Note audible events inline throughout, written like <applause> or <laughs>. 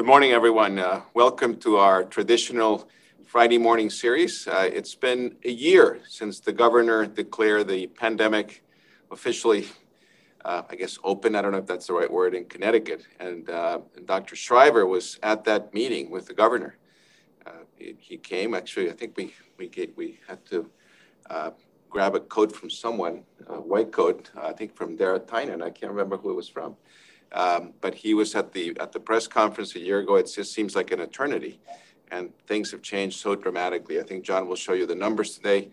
Good morning, everyone. Uh, welcome to our traditional Friday morning series. Uh, it's been a year since the governor declared the pandemic officially, uh, I guess, open. I don't know if that's the right word in Connecticut. And, uh, and Dr. Shriver was at that meeting with the governor. Uh, he, he, came. Actually, I think we we get, we had to uh, grab a coat from someone, a white coat. I think from Dara Tynan. I can't remember who it was from. Um, but he was at the at the press conference a year ago. It just seems like an eternity, and things have changed so dramatically. I think John will show you the numbers today,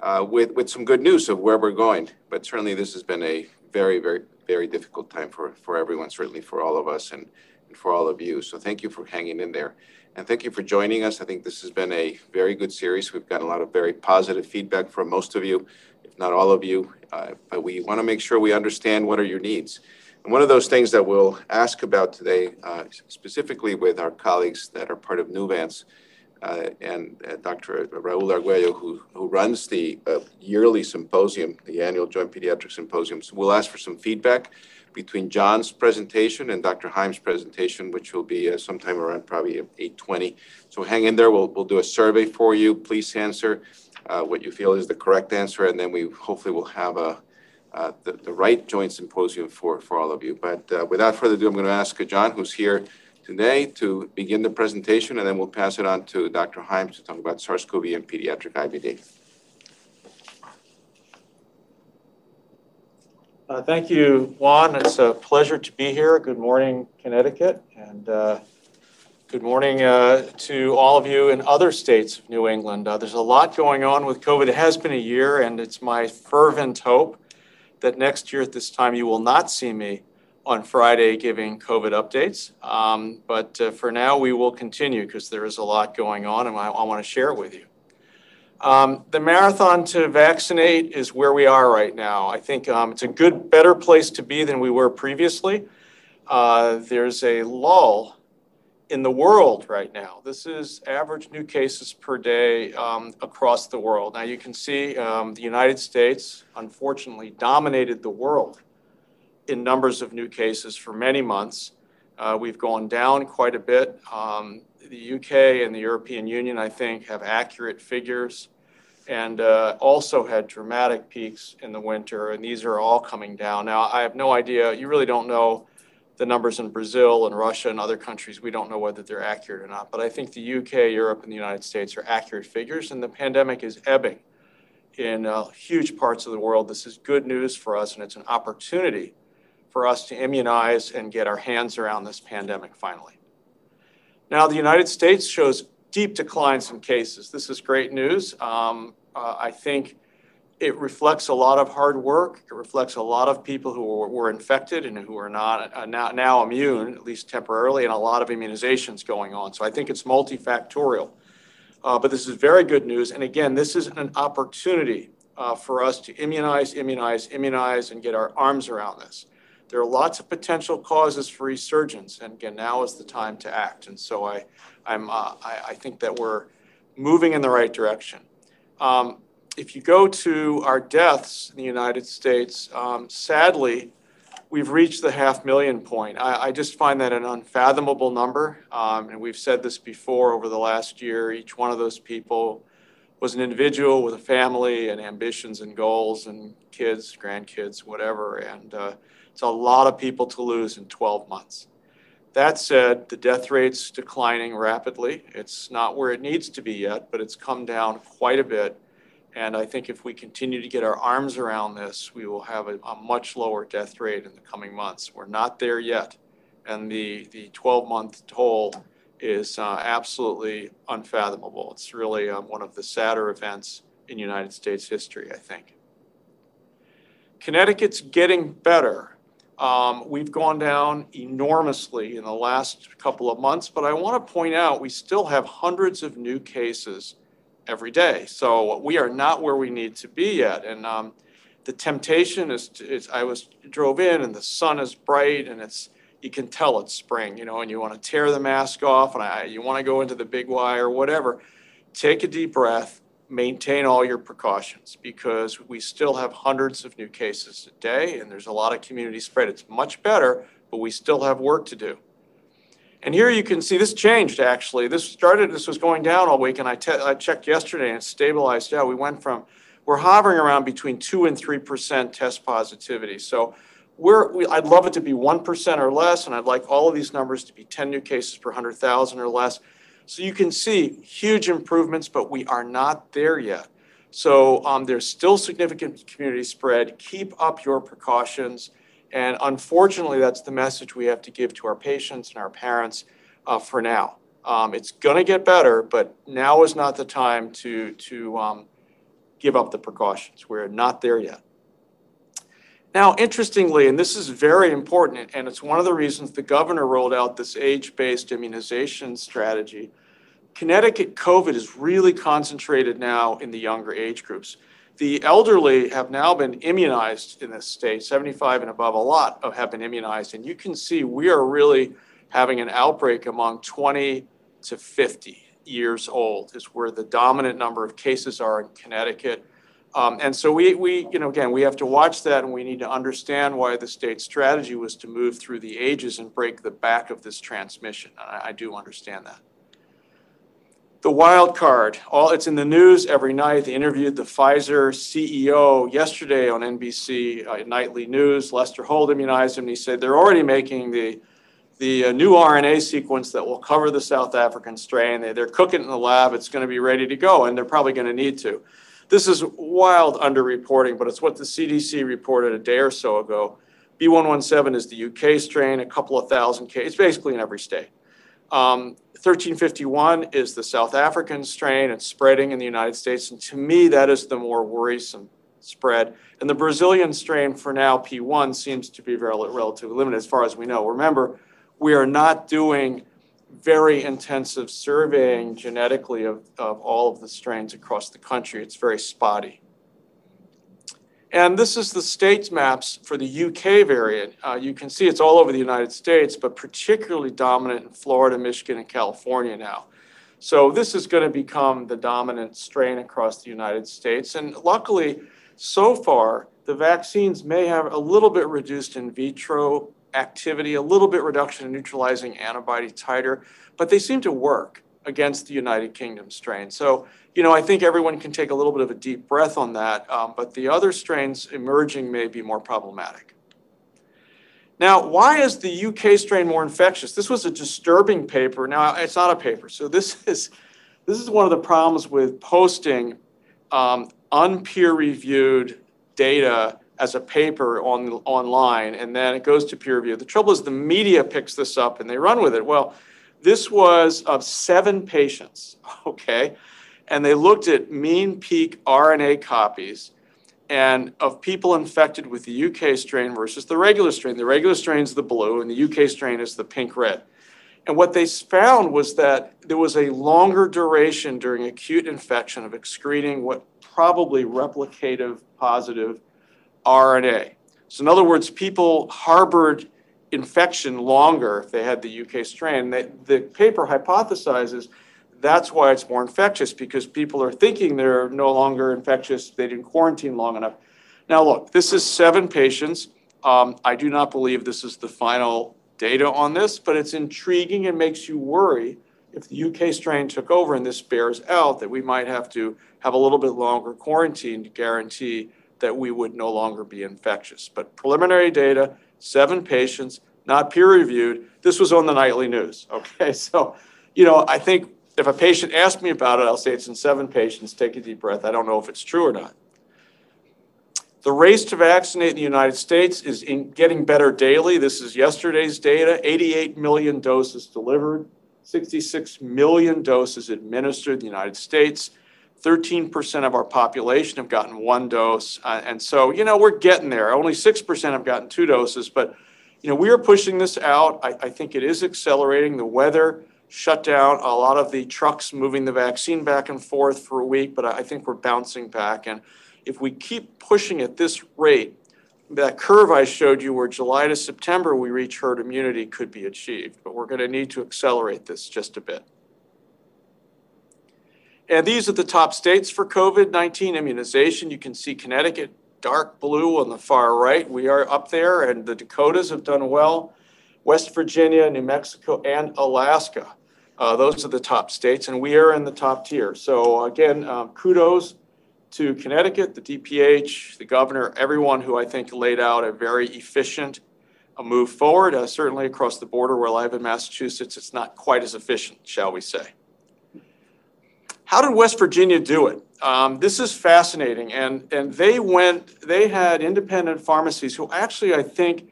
uh, with with some good news of where we're going. But certainly, this has been a very very very difficult time for for everyone. Certainly for all of us and, and for all of you. So thank you for hanging in there. And thank you for joining us. I think this has been a very good series. We've got a lot of very positive feedback from most of you, if not all of you. Uh, but we want to make sure we understand what are your needs. And one of those things that we'll ask about today, uh, specifically with our colleagues that are part of Nuvance, uh, and uh, Dr. Raul Arguello, who, who runs the uh, yearly symposium, the annual Joint Pediatric Symposium. So we'll ask for some feedback between John's presentation and Dr. Hyams' presentation, which will be uh, sometime around probably 8.20. So hang in there. We'll, we'll do a survey for you. Please answer uh, what you feel is the correct answer, and then we hopefully will have a, uh, the, the right joint symposium for, for all of you. But uh, without further ado, I'm going to ask John, who's here today, to begin the presentation, and then we'll pass it on to Dr. Hyams to talk about SARS-CoV and pediatric IBD. Uh, thank you, Juan. It's a pleasure to be here. Good morning, Connecticut, and uh, good morning uh, to all of you in other states of New England. Uh, there's a lot going on with COVID. It has been a year, and it's my fervent hope that next year at this time you will not see me on Friday giving COVID updates. Um, but uh, for now, we will continue because there is a lot going on and I, I want to share it with you. Um, the marathon to vaccinate is where we are right now. I think um, it's a good, better place to be than we were previously. Uh, there's a lull in the world right now. This is average new cases per day um, across the world. Now you can see um, the United States, unfortunately, dominated the world in numbers of new cases for many months. Uh, we've gone down quite a bit. Um, the UK and the European Union, I think, have accurate figures and uh, also had dramatic peaks in the winter, and these are all coming down. Now, I have no idea, you really don't know the numbers in Brazil and Russia and other countries, we don't know whether they're accurate or not. But I think the UK, Europe, and the United States are accurate figures, and the pandemic is ebbing in uh, huge parts of the world. This is good news for us, and it's an opportunity for us to immunize and get our hands around this pandemic finally. Now, the United States shows deep declines in cases. This is great news. Um, uh, I think it reflects a lot of hard work. It reflects a lot of people who were, were infected and who are not uh, now, now immune, at least temporarily, and a lot of immunizations going on. So I think it's multifactorial. Uh, but this is very good news. And again, this is an opportunity uh, for us to immunize, immunize, immunize, and get our arms around this. There are lots of potential causes for resurgence, and again, now is the time to act. And so I, I'm, uh, I, I, think that we're moving in the right direction. Um, if you go to our deaths in the United States, um, sadly, we've reached the half million point. I, I just find that an unfathomable number. Um, and we've said this before over the last year. Each one of those people was an individual with a family and ambitions and goals and kids, grandkids, whatever. And uh, it's a lot of people to lose in 12 months. That said, the death rate's declining rapidly. It's not where it needs to be yet, but it's come down quite a bit. And I think if we continue to get our arms around this, we will have a, a much lower death rate in the coming months. We're not there yet. And the, the 12 month toll is uh, absolutely unfathomable. It's really um, one of the sadder events in United States history, I think. Connecticut's getting better. Um, we've gone down enormously in the last couple of months, but I want to point out we still have hundreds of new cases every day. So we are not where we need to be yet. And um, the temptation is, to, is, I was drove in and the sun is bright and it's you can tell it's spring, you know, and you want to tear the mask off and I, you want to go into the big Y or whatever. Take a deep breath, maintain all your precautions because we still have hundreds of new cases a day and there's a lot of community spread. It's much better, but we still have work to do. And here you can see this changed actually. This started, this was going down all week, and I, te- I checked yesterday and it stabilized out. We went from, we're hovering around between 2 and 3% test positivity. So we're, we, I'd love it to be 1% or less, and I'd like all of these numbers to be 10 new cases per 100,000 or less. So you can see huge improvements, but we are not there yet. So um, there's still significant community spread. Keep up your precautions. And unfortunately, that's the message we have to give to our patients and our parents uh, for now. Um, it's going to get better, but now is not the time to, to um, give up the precautions. We're not there yet. Now, interestingly, and this is very important, and it's one of the reasons the governor rolled out this age based immunization strategy. Connecticut COVID is really concentrated now in the younger age groups. The elderly have now been immunized in this state, 75 and above, a lot of have been immunized. And you can see we are really having an outbreak among 20 to 50 years old, is where the dominant number of cases are in Connecticut. Um, and so we, we, you know, again, we have to watch that and we need to understand why the state strategy was to move through the ages and break the back of this transmission. I, I do understand that. The wild card, all it's in the news every night. They interviewed the Pfizer CEO yesterday on NBC uh, Nightly News. Lester Holt immunized him. And he said they're already making the the uh, new RNA sequence that will cover the South African strain. They, they're cooking it in the lab. It's going to be ready to go, and they're probably going to need to. This is wild underreporting, but it's what the CDC reported a day or so ago. B117 is the UK strain, a couple of thousand cases, it's basically in every state. Um, 1351 is the South African strain. It's spreading in the United States. And to me, that is the more worrisome spread. And the Brazilian strain for now, P1, seems to be very relatively limited as far as we know. Remember, we are not doing very intensive surveying genetically of, of all of the strains across the country. It's very spotty. And this is the states maps for the UK variant. Uh, you can see it's all over the United States, but particularly dominant in Florida, Michigan, and California now. So this is going to become the dominant strain across the United States. And luckily, so far, the vaccines may have a little bit reduced in vitro activity, a little bit reduction in neutralizing antibody titer, but they seem to work against the United Kingdom strain. So, you know, I think everyone can take a little bit of a deep breath on that, um, but the other strains emerging may be more problematic. Now, why is the UK strain more infectious? This was a disturbing paper. Now, it's not a paper. So this <laughs> is this is one of the problems with posting um, unpeer-reviewed data as a paper on online, and then it goes to peer review. The trouble is the media picks this up and they run with it. Well, this was of seven patients, <laughs> okay? And they looked at mean peak RNA copies and of people infected with the UK strain versus the regular strain. The regular strain is the blue and the UK strain is the pink red. And what they found was that there was a longer duration during acute infection of excreting what probably replicative positive RNA. So, in other words, people harbored infection longer if they had the UK strain. The paper hypothesizes that's why it's more infectious because people are thinking they're no longer infectious. They didn't quarantine long enough. Now, look, this is seven patients. Um, I do not believe this is the final data on this, but it's intriguing and makes you worry if the UK strain took over and this bears out that we might have to have a little bit longer quarantine to guarantee that we would no longer be infectious. But preliminary data seven patients, not peer reviewed. This was on the nightly news. <laughs> Okay, so, you know, I think if a patient asks me about it, I'll say it's in seven patients. Take a deep breath. I don't know if it's true or not. The race to vaccinate in the United States is getting better daily. This is yesterday's data 88 million doses delivered, 66 million doses administered in the United States. 13% of our population have gotten one dose. Uh, and so, you know, we're getting there. Only 6% have gotten two doses. But, you know, we are pushing this out. I, I think it is accelerating. The weather shut down a lot of the trucks moving the vaccine back and forth for a week, but I think we're bouncing back. And if we keep pushing at this rate, that curve I showed you where July to September we reach herd immunity could be achieved. But we're going to need to accelerate this just a bit. And these are the top states for COVID 19 immunization. You can see Connecticut, dark blue on the far right. We are up there, and the Dakotas have done well. West Virginia, New Mexico, and Alaska. Uh, those are the top states, and we are in the top tier. So again, um, kudos to Connecticut, the DPH, the governor, everyone who I think laid out a very efficient a move forward. Uh, certainly across the border where I live in Massachusetts, it's not quite as efficient, shall we say. How did West Virginia do it? Um, this is fascinating, and and they went. They had independent pharmacies who actually, I think,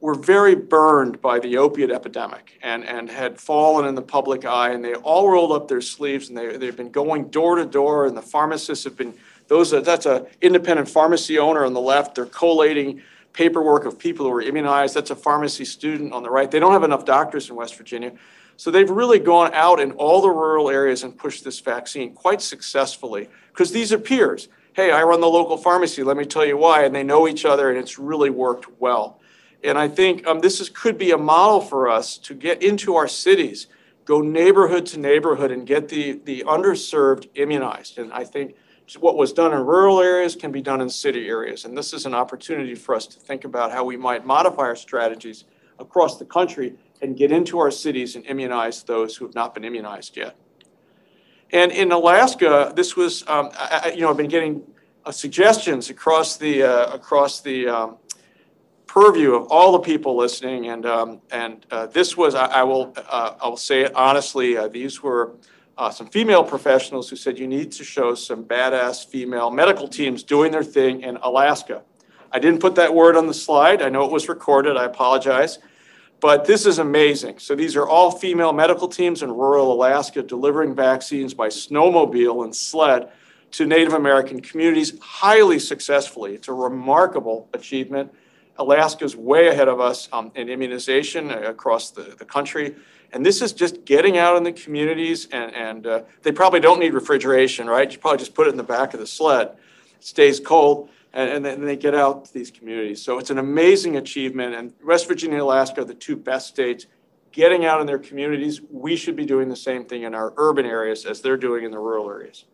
were very burned by the opiate epidemic and, and had fallen in the public eye. And they all rolled up their sleeves and they, they've been going door to door. And the pharmacists have been those are, that's a independent pharmacy owner on the left. They're collating paperwork of people who are immunized. That's a pharmacy student on the right. They don't have enough doctors in west virginia so they've really gone out in all the rural areas and pushed this vaccine quite successfully because these are peers hey i run the local pharmacy let me tell you why and they know each other and it's really worked well and I think um, this is, could be a model for us to get into our cities, go neighborhood to neighborhood, and get the, the underserved immunized. And I think what was done in rural areas can be done in city areas. And this is an opportunity for us to think about how we might modify our strategies across the country and get into our cities and immunize those who have not been immunized yet. And in Alaska, this was, um, I, you know, I've been getting uh, suggestions across the, uh, across the um, purview of all the people listening. And um, and uh, this was, I, I will uh, I will say it honestly, uh, these were uh, some female professionals who said you need to show some badass female medical teams doing their thing in Alaska. I didn't put that word on the slide. I know it was recorded. I apologize. But this is amazing. So these are all female medical teams in rural Alaska delivering vaccines by snowmobile and sled to Native American communities highly successfully. It's a remarkable achievement. Alaska's way ahead of us um, in immunization across the, the country. And this is just getting out in the communities, and, and uh, they probably don't need refrigeration, right? You probably just put it in the back of the sled. It stays cold, and, and then they get out to these communities. So it's an amazing achievement. And West Virginia and Alaska are the two best states getting out in their communities. We should be doing the same thing in our urban areas as they're doing in the rural areas.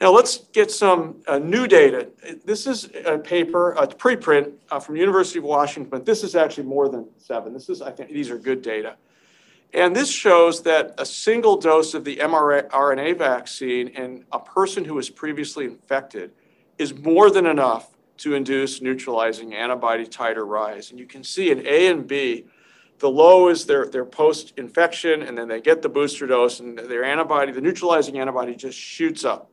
Now let's get some uh, new data. This is a paper, a preprint uh, from University of Washington, but this is actually more than seven. This is, I think, these are good data. And this shows that a single dose of the mRNA vaccine in a person who was previously infected is more than enough to induce neutralizing antibody titer rise. And you can see in A and B, the low is their, their post-infection, and then they get the booster dose, and their antibody, the neutralizing antibody just shoots up.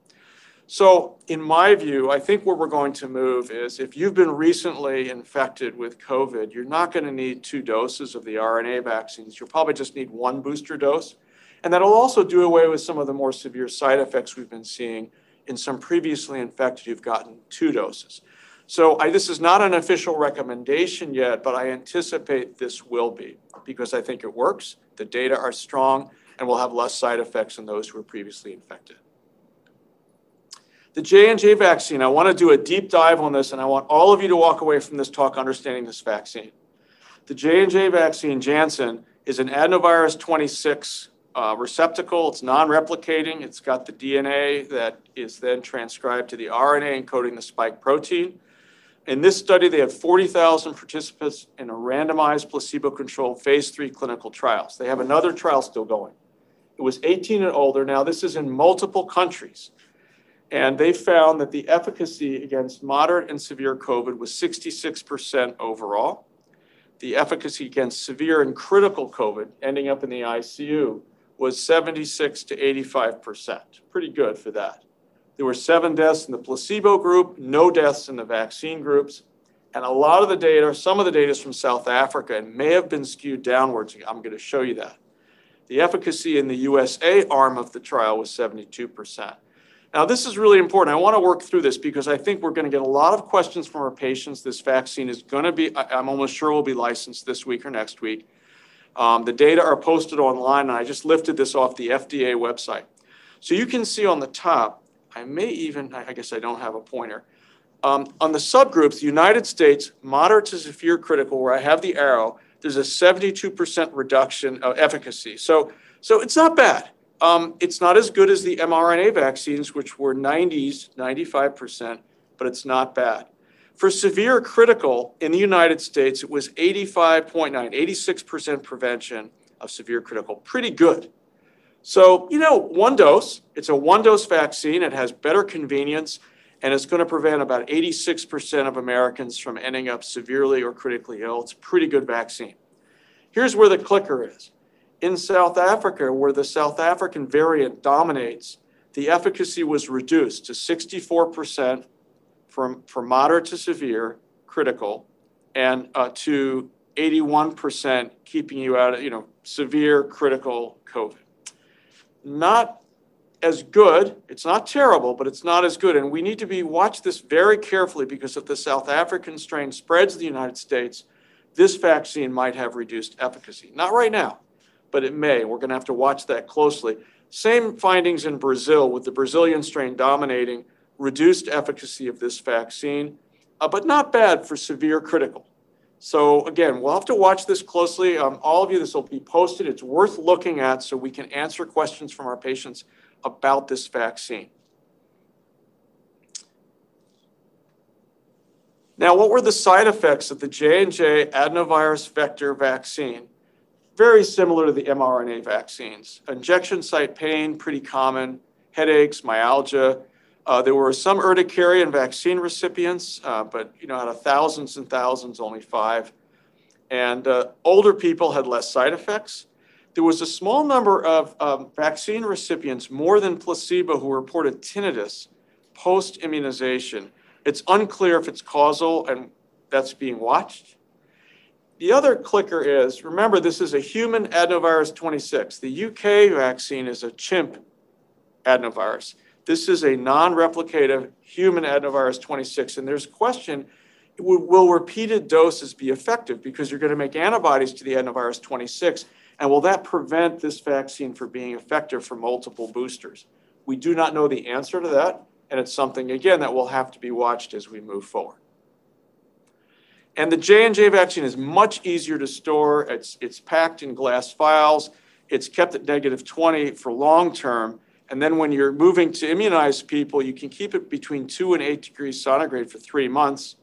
So, in my view, I think where we're going to move is if you've been recently infected with COVID, you're not going to need two doses of the RNA vaccines. You'll probably just need one booster dose. And that'll also do away with some of the more severe side effects we've been seeing in some previously infected who've gotten two doses. So, I, this is not an official recommendation yet, but I anticipate this will be because I think it works, the data are strong, and we'll have less side effects in those who were previously infected. The J&J vaccine, I want to do a deep dive on this, and I want all of you to walk away from this talk understanding this vaccine. The J&J vaccine, Janssen, is an adenovirus 26 uh, receptacle. It's non-replicating. It's got the DNA that is then transcribed to the RNA encoding the spike protein. In this study, they have 40,000 participants in a randomized placebo-controlled phase three clinical trials. They have another trial still going. It was 18 and older. Now, this is in multiple countries. And they found that the efficacy against moderate and severe COVID was 66% overall. The efficacy against severe and critical COVID, ending up in the ICU, was 76 to 85%. Pretty good for that. There were seven deaths in the placebo group, no deaths in the vaccine groups. And a lot of the data, some of the data is from South Africa and may have been skewed downwards. I'm going to show you that. The efficacy in the USA arm of the trial was 72%. Now, this is really important. I want to work through this because I think we're going to get a lot of questions from our patients. This vaccine is going to be, I'm almost sure will be licensed this week or next week. Um, the data are posted online, and I just lifted this off the FDA website. So you can see on the top, I may even, I guess I don't have a pointer. Um, on the subgroups, United States, moderate to severe critical, where I have the arrow, there's a 72% reduction of efficacy. So, so it's not bad. Um, it's not as good as the mRNA vaccines, which were 90s, 95%, but it's not bad. For severe critical in the United States, it was 85.9, 86% prevention of severe critical. Pretty good. So, you know, one dose, it's a one dose vaccine, it has better convenience, and it's going to prevent about 86% of Americans from ending up severely or critically ill. It's a pretty good vaccine. Here's where the clicker is. In South Africa, where the South African variant dominates, the efficacy was reduced to 64% from, for moderate to severe, critical, and uh, to 81% keeping you out of, you know, severe, critical COVID. Not as good, it's not terrible, but it's not as good. And we need to be watch this very carefully because if the South African strain spreads to the United States, this vaccine might have reduced efficacy. Not right now, but it may. We're going to have to watch that closely. Same findings in Brazil with the Brazilian strain dominating reduced efficacy of this vaccine, uh, but not bad for severe critical. So again, we'll have to watch this closely. Um, all of you, this will be posted. It's worth looking at so we can answer questions from our patients about this vaccine. Now, what were the side effects of the J&J adenovirus vector vaccine? Very similar to the mRNA vaccines. Injection site pain, pretty common, headaches, myalgia, uh, there were some urticaria in vaccine recipients, uh, but you know, out of thousands and thousands, only five. And uh, older people had less side effects. There was a small number of um, vaccine recipients, more than placebo, who reported tinnitus post immunization. It's unclear if it's causal, and that's being watched. The other clicker is remember, this is a human adenovirus 26. The UK vaccine is a chimp adenovirus. This is a non-replicative human adenovirus 26, and there's a question, will repeated doses be effective? Because you're going to make antibodies to the adenovirus 26, and will that prevent this vaccine from being effective for multiple boosters? We do not know the answer to that, and it's something, again, that will have to be watched as we move forward. And the J&J vaccine is much easier to store. It's, it's packed in glass vials. It's kept at negative 20 for long term. And then when you're moving to immunize people, you can keep it between two and eight degrees centigrade for three months.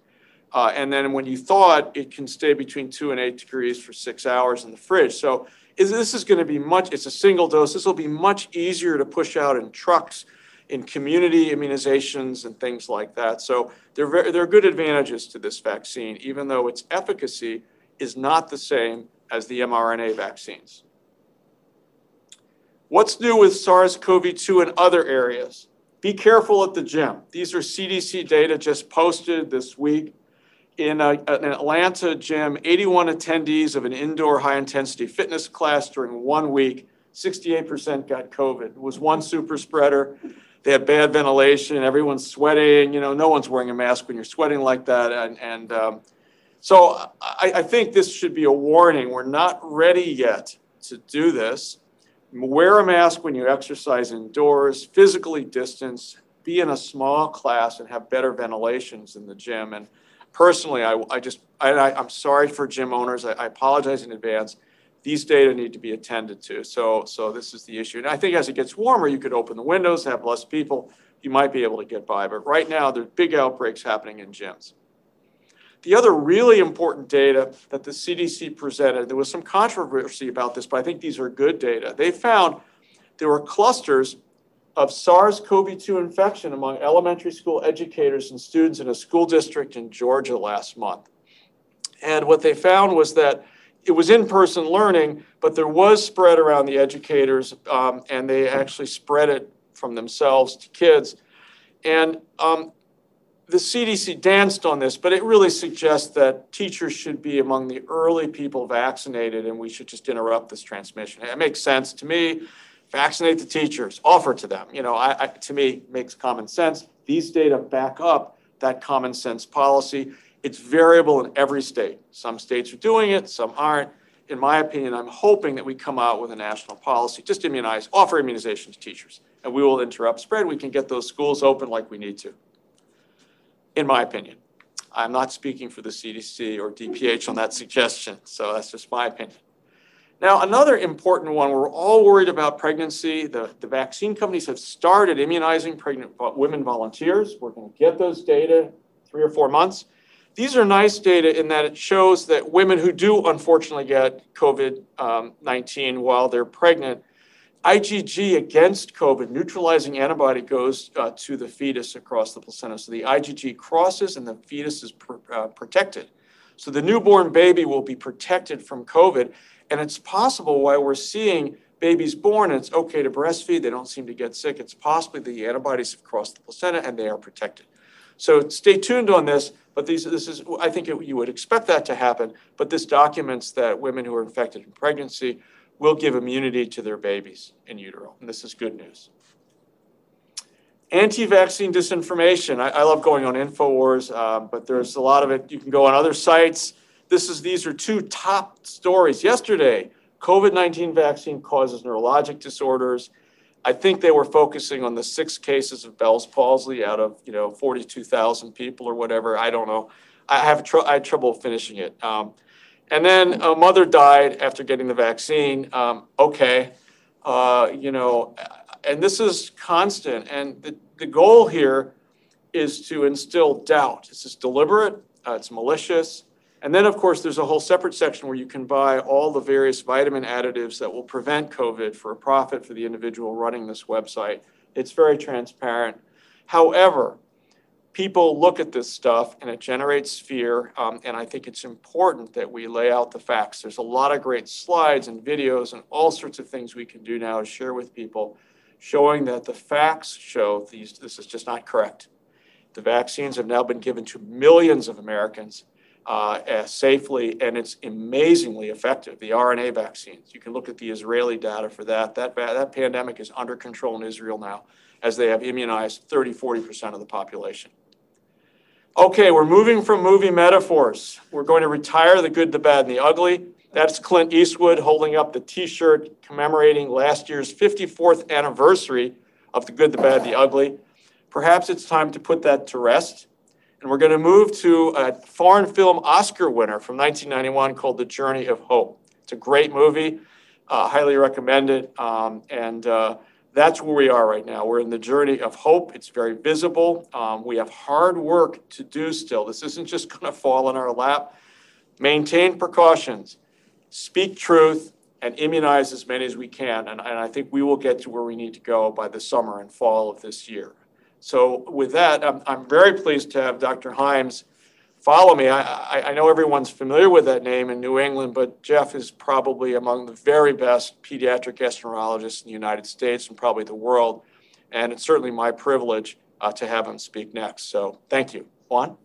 Uh, and then when you thaw it, it can stay between two and eight degrees for six hours in the fridge. So is, this is going to be much, it's a single dose. This will be much easier to push out in trucks, in community immunizations, and things like that. So there, there are good advantages to this vaccine, even though its efficacy is not the same as the mRNA vaccines. What's new with SARS-CoV-2 in other areas? Be careful at the gym. These are CDC data just posted this week. In a, an Atlanta gym, 81 attendees of an indoor high-intensity fitness class during one week, 68% got COVID. It was one super spreader. They had bad ventilation. Everyone's sweating. You know, no one's wearing a mask when you're sweating like that. And, and um, so I, I think this should be a warning. We're not ready yet to do this wear a mask when you exercise indoors, physically distance, be in a small class and have better ventilations in the gym. And personally, I, I just, I, am sorry for gym owners. I, I, apologize in advance. These data need to be attended to. So, so this is the issue. And I think as it gets warmer, you could open the windows, have less people. You might be able to get by. But right now, there's big outbreaks happening in gyms. The other really important data that the CDC presented, there was some controversy about this, but I think these are good data. They found there were clusters of SARS CoV 2 infection among elementary school educators and students in a school district in Georgia last month. And what they found was that it was in person learning, but there was spread around the educators, um, and they actually spread it from themselves to kids. And um, the CDC danced on this, but it really suggests that teachers should be among the early people vaccinated and we should just interrupt this transmission. It makes sense to me. Vaccinate the teachers, offer to them. You know, I, I, to me, makes common sense. These data back up that common sense policy. It's variable in every state. Some states are doing it, some aren't. In my opinion, I'm hoping that we come out with a national policy. Just immunize, offer immunization to teachers, and we will interrupt spread. We can get those schools open like we need to in my opinion. I'm not speaking for the CDC or DPH on that suggestion, so that's just my opinion. Now, another important one, we're all worried about pregnancy. The, the vaccine companies have started immunizing pregnant women volunteers. We're going to get those data three or four months. These are nice data in that it shows that women who do unfortunately get COVID um, 19 while they're pregnant, IgG against COVID, neutralizing antibody goes uh, to the fetus across the placenta. So the IgG crosses and the fetus is pr- uh, protected. So the newborn baby will be protected from COVID. And it's possible while we're seeing babies born and it's okay to breastfeed, they don't seem to get sick, it's possibly the antibodies have crossed the placenta and they are protected. So stay tuned on this, but these, this is, I think it, you would expect that to happen, but this documents that women who are infected in pregnancy will give immunity to their babies in utero, and this is good news. Anti-vaccine disinformation. I, I love going on Infowars, uh, but there's a lot of it. You can go on other sites. This is these are two top stories yesterday. COVID-19 vaccine causes neurologic disorders. I think they were focusing on the six cases of Bell's palsy out of you know 42,000 people or whatever. I don't know. I have tr- I had trouble finishing it. Um, and then a mother died after getting the vaccine. Um, okay, uh, you know, and this is constant. And the, the goal here is to instill doubt. This is deliberate. Uh, it's malicious. And then, of course, there's a whole separate section where you can buy all the various vitamin additives that will prevent COVID for a profit for the individual running this website. It's very transparent. However, people look at this stuff and it generates fear. Um, and I think it's important that we lay out the facts. There's a lot of great slides and videos and all sorts of things we can do now to share with people, showing that the facts show these, this is just not correct. The vaccines have now been given to millions of Americans uh, safely, and it's amazingly effective. The RNA vaccines. You can look at the Israeli data for that. That, that pandemic is under control in Israel now, as they have immunized 30, 40% of the population. Okay, we're moving from movie metaphors. We're going to retire the good, the bad, and the ugly. That's Clint Eastwood holding up the t shirt commemorating last year's 54th anniversary of the good, the bad, the ugly. Perhaps it's time to put that to rest and we're going to move to a foreign film Oscar winner from 1991 called The Journey of Hope. It's a great movie, uh, highly recommended. Um, and uh, that's where we are right now. We're in the journey of hope. It's very visible. Um, we have hard work to do still. This isn't just going to fall in our lap. Maintain precautions, speak truth, and immunize as many as we can. And, and I think we will get to where we need to go by the summer and fall of this year. So with that, I'm, I'm very pleased to have Dr. Hyams follow me. I, I, I know everyone's familiar with that name in New England, but Jeff is probably among the very best pediatric gastroenterologists in the United States and probably the world. And it's certainly my privilege uh, to have him speak next. So thank you. Juan?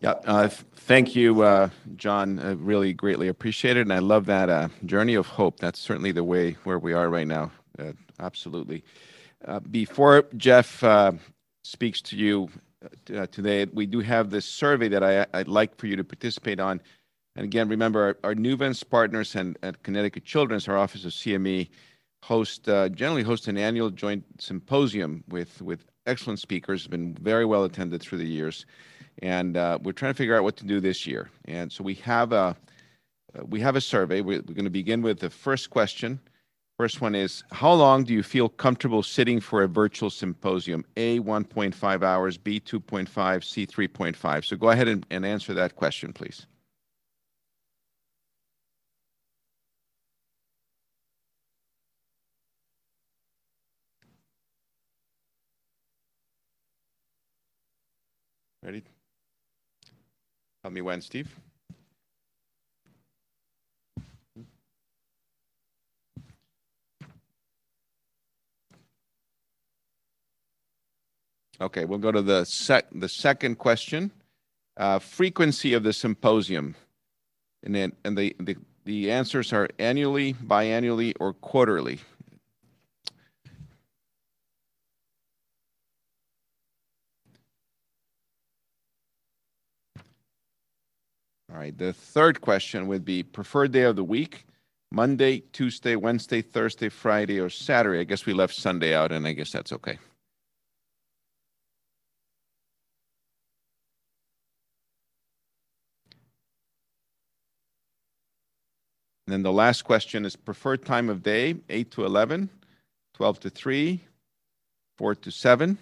Yeah, uh, thank you, uh, John. I really greatly appreciate it. And I love that uh, journey of hope. That's certainly the way where we are right now. Uh, absolutely. Uh, before Jeff speaks to you uh, today. We do have this survey that I, would like for you to participate on. And again, remember our, our Nuvance partners and at Connecticut Children's, our Office of CME, host uh, generally host an annual joint symposium with with excellent speakers. has Been very well attended through the years, and uh, we're trying to figure out what to do this year. And so we have a uh, we have a survey. We're, we're going to begin with the first question. First one is How long do you feel comfortable sitting for a virtual symposium? A, 1.5 hours, B, 2.5, C, 3.5. So go ahead and, and answer that question, please. Ready? Tell me when, Steve. Okay, we'll go to the sec the second question. Uh, frequency of the symposium, and then, and the, the the answers are annually, biannually, or quarterly. All right, the third question would be preferred day of the week, Monday, Tuesday, Wednesday, Thursday, Friday, or Saturday. I guess we left Sunday out, and I guess that's okay. And then the last question is preferred time of day, 8 to 11, 12 to 3, 4 to 7.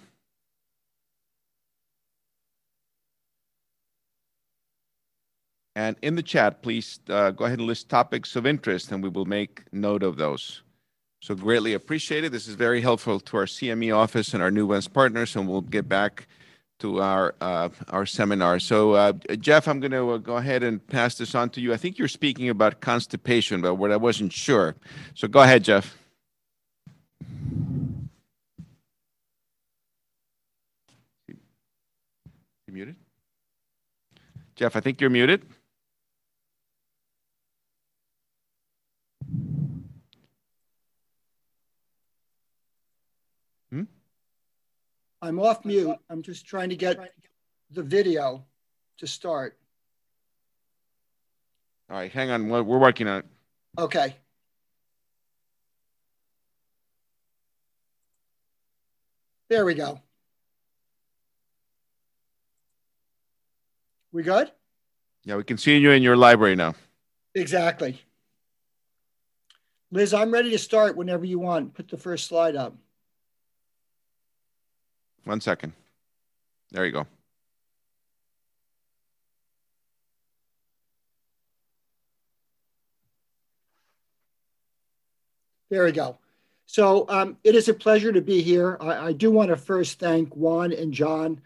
And in the chat, please uh, go ahead and list topics of interest, and we will make note of those. So greatly appreciated. This is very helpful to our CME office and our Nuvance partners, and we'll get back to our uh, our seminar. So, uh, Jeff, I'm going to uh, go ahead and pass this on to you. I think you're speaking about constipation, but what I wasn't sure. So, go ahead, Jeff. You muted? Jeff, I think you're muted. I'm off mute. I'm just trying to get the video to start. All right, hang on. We're working on it. Okay. There we go. We good? Yeah, we can see you in your library now. Exactly. Liz, I'm ready to start whenever you want. Put the first slide up. One second. There you go. There we go. So um, it is a pleasure to be here. I, I do want to first thank Juan and John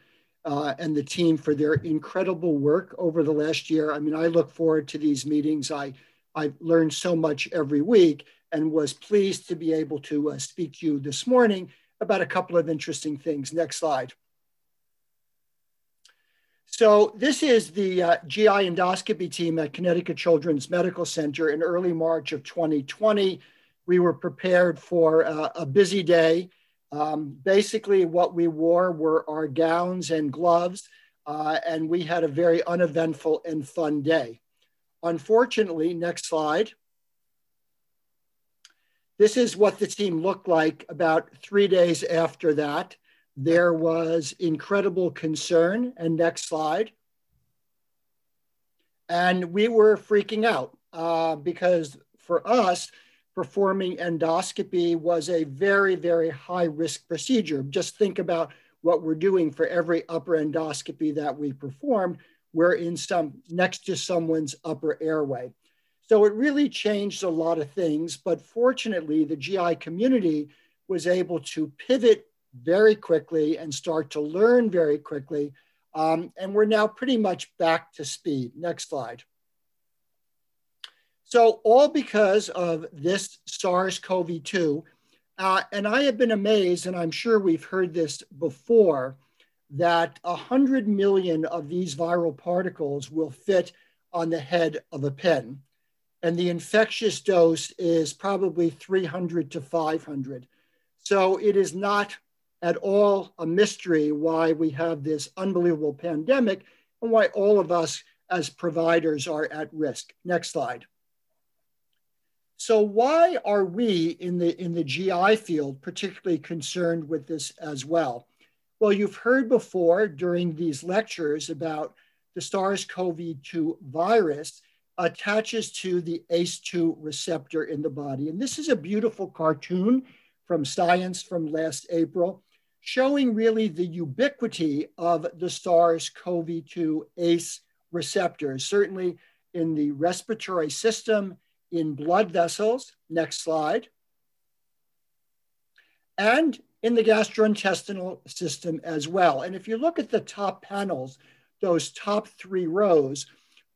uh, and the team for their incredible work over the last year. I mean, I look forward to these meetings. I, I've learned so much every week and was pleased to be able to uh, speak to you this morning about a couple of interesting things. Next slide. So this is the uh, GI endoscopy team at Connecticut Children's Medical Center in early March of 2020. We were prepared for uh, a busy day. Um, basically, what we wore were our gowns and gloves, uh, and we had a very uneventful and fun day. Unfortunately, next slide. This is what the team looked like about three days after that. There was incredible concern. And next slide. And we were freaking out uh, because for us, performing endoscopy was a very, very high risk procedure. Just think about what we're doing for every upper endoscopy that we perform. We're in some next to someone's upper airway. So it really changed a lot of things. But fortunately, the GI community was able to pivot very quickly and start to learn very quickly. Um, and we're now pretty much back to speed. Next slide. So, all because of this SARS CoV 2. Uh, and I have been amazed, and I'm sure we've heard this before, that 100 million of these viral particles will fit on the head of a pin and the infectious dose is probably 300 to 500. So it is not at all a mystery why we have this unbelievable pandemic and why all of us as providers are at risk. Next slide. So why are we in the in the GI field particularly concerned with this as well? Well, you've heard before during these lectures about the SARS-CoV-2 virus attaches to the ACE2 receptor in the body. And this is a beautiful cartoon from Science from last April, showing really the ubiquity of the SARS-CoV-2 ACE receptors, certainly in the respiratory system, in blood vessels, next slide, and in the gastrointestinal system as well. And if you look at the top panels, those top three rows,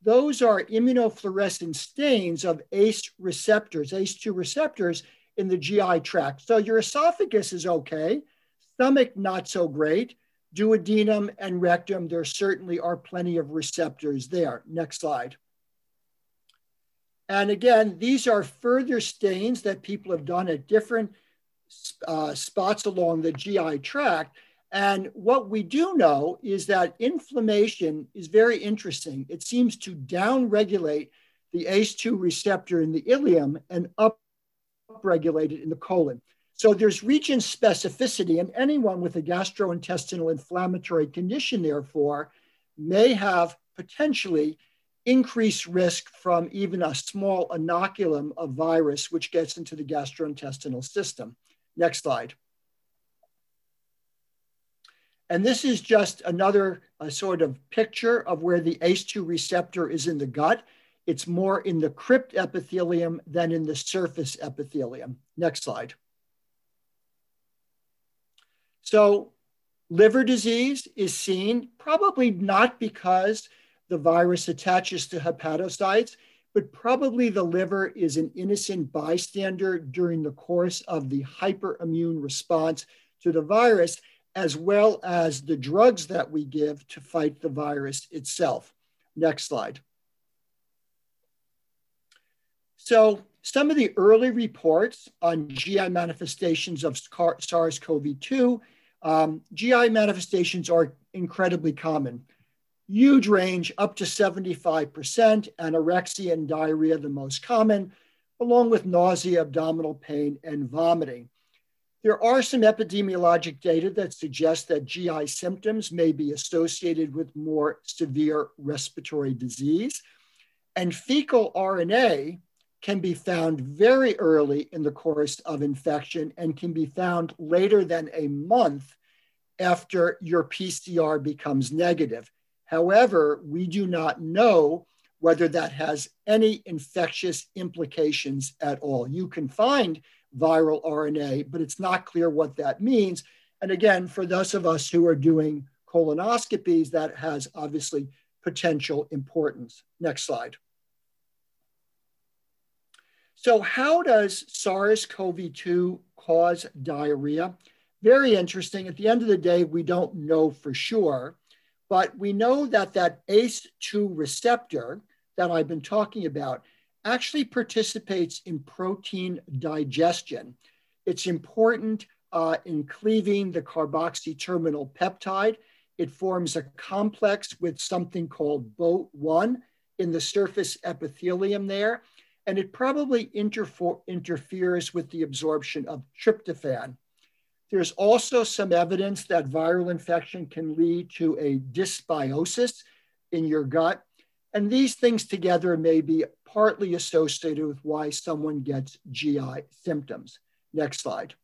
those are immunofluorescent stains of ACE receptors, ACE2 receptors in the GI tract. So your esophagus is okay, stomach not so great, duodenum and rectum, there certainly are plenty of receptors there. Next slide. And again, these are further stains that people have done at different uh, spots along the GI tract and what we do know is that inflammation is very interesting. It seems to downregulate the ACE2 receptor in the ileum and upregulate it in the colon. So there's region specificity, and anyone with a gastrointestinal inflammatory condition, therefore, may have potentially increased risk from even a small inoculum of virus, which gets into the gastrointestinal system. Next slide. And this is just another uh, sort of picture of where the ACE2 receptor is in the gut. It's more in the crypt epithelium than in the surface epithelium. Next slide. So liver disease is seen probably not because the virus attaches to hepatocytes, but probably the liver is an innocent bystander during the course of the hyperimmune response to the virus, as well as the drugs that we give to fight the virus itself. Next slide. So some of the early reports on GI manifestations of SARS-CoV-2, um, GI manifestations are incredibly common huge range up to 75%, anorexia and diarrhea the most common, along with nausea, abdominal pain, and vomiting. There are some epidemiologic data that suggest that GI symptoms may be associated with more severe respiratory disease. And fecal RNA can be found very early in the course of infection and can be found later than a month after your PCR becomes negative. However, we do not know whether that has any infectious implications at all. You can find viral RNA, but it's not clear what that means. And again, for those of us who are doing colonoscopies, that has obviously potential importance. Next slide. So, how does SARS CoV 2 cause diarrhea? Very interesting. At the end of the day, we don't know for sure. But we know that that ACE2 receptor that I've been talking about actually participates in protein digestion. It's important uh, in cleaving the carboxy terminal peptide. It forms a complex with something called B0AT1 in the surface epithelium there, and it probably interferes with the absorption of tryptophan. There's also some evidence that viral infection can lead to a dysbiosis in your gut. And these things together may be partly associated with why someone gets GI symptoms. Next slide.